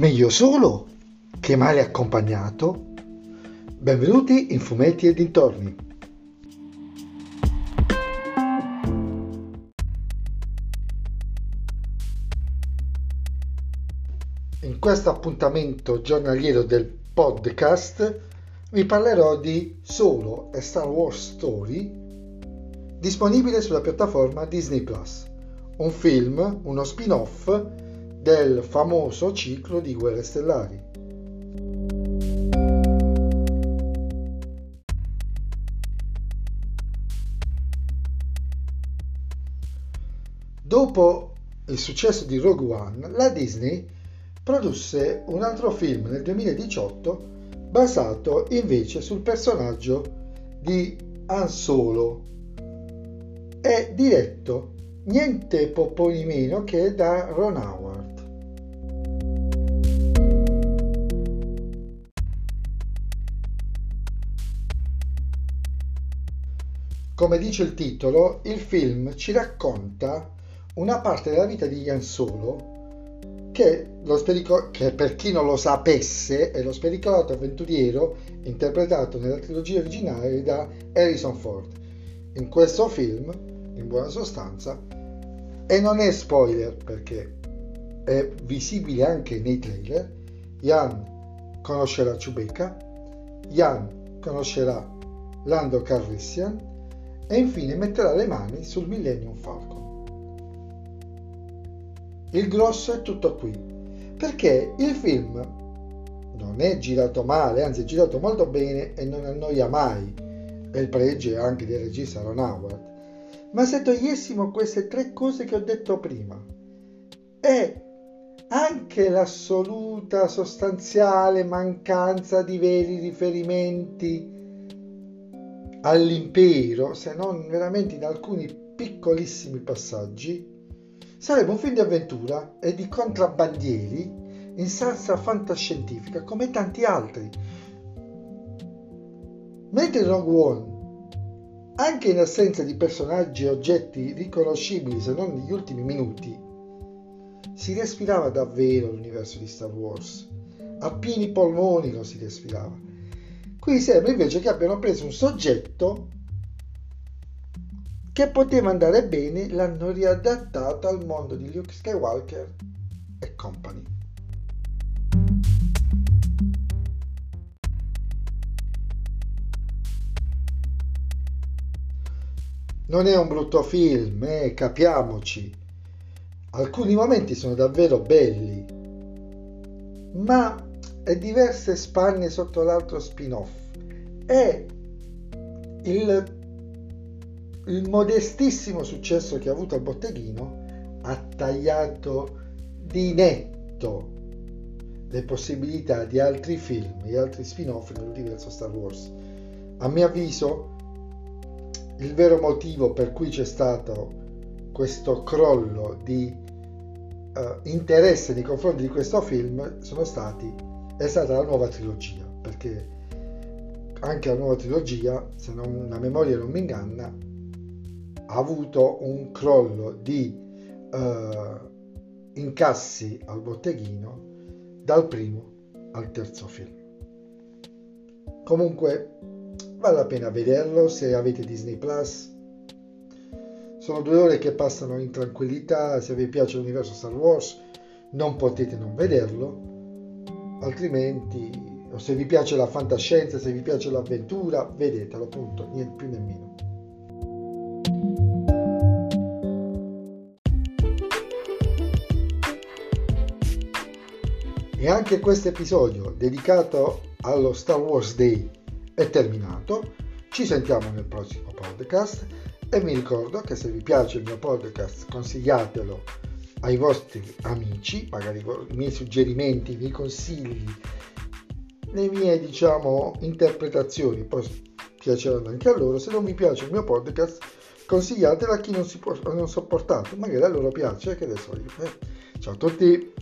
Meglio solo che male accompagnato? Benvenuti in Fumetti e dintorni. In questo appuntamento giornaliero del podcast vi parlerò di Solo e Star Wars Story disponibile sulla piattaforma Disney Plus, un film, uno spin-off del famoso ciclo di Guerre Stellari. Dopo il successo di Rogue One, la Disney produsse un altro film nel 2018 basato invece sul personaggio di Han Solo e diretto niente po' di meno che da Ron Howard. Come dice il titolo, il film ci racconta una parte della vita di Ian Solo che, sperico- che per chi non lo sapesse è lo spericolato avventuriero interpretato nella trilogia originale da Harrison Ford. In questo film, in buona sostanza, e non è spoiler perché è visibile anche nei trailer, Ian conoscerà Chewbacca, Ian conoscerà Lando Calrissian e infine metterà le mani sul Millennium Falcon. Il grosso è tutto qui, perché il film non è girato male, anzi è girato molto bene e non annoia mai, e il pregio è anche del regista Ron Howard. Ma se togliessimo queste tre cose che ho detto prima e anche l'assoluta sostanziale mancanza di veri riferimenti all'impero, se non veramente in alcuni piccolissimi passaggi, sarebbe un film di avventura e di contrabbandieri in salsa fantascientifica come tanti altri. Mentre Rogue One, anche in assenza di personaggi e oggetti riconoscibili se non negli ultimi minuti, si respirava davvero l'universo di Star Wars. A pieni polmoni lo si respirava Qui sembra invece che abbiano preso un soggetto che poteva andare bene, l'hanno riadattato al mondo di Luke Skywalker e company. Non è un brutto film, eh, capiamoci. Alcuni momenti sono davvero belli, ma e diverse spanne sotto l'altro spin-off e il, il modestissimo successo che ha avuto al botteghino ha tagliato di netto le possibilità di altri film e altri spin-off nell'universo Star Wars. A mio avviso, il vero motivo per cui c'è stato questo crollo di uh, interesse nei confronti di questo film sono stati è stata la nuova trilogia, perché anche la nuova trilogia, se non, la memoria non mi inganna, ha avuto un crollo di uh, incassi al botteghino dal primo al terzo film. Comunque vale la pena vederlo se avete Disney Plus. Sono due ore che passano in tranquillità, se vi piace l'universo Star Wars non potete non vederlo altrimenti o se vi piace la fantascienza, se vi piace l'avventura, vedetelo, punto, niente più nemmeno. E anche questo episodio dedicato allo Star Wars Day è terminato. Ci sentiamo nel prossimo podcast e vi ricordo che se vi piace il mio podcast consigliatelo ai vostri amici, magari i miei suggerimenti, i miei consigli, le mie diciamo interpretazioni, poi piaceranno anche a loro. Se non vi piace il mio podcast, consigliatelo a chi non, si può, non sopportate, magari a loro piace, che adesso io. Eh. Ciao a tutti!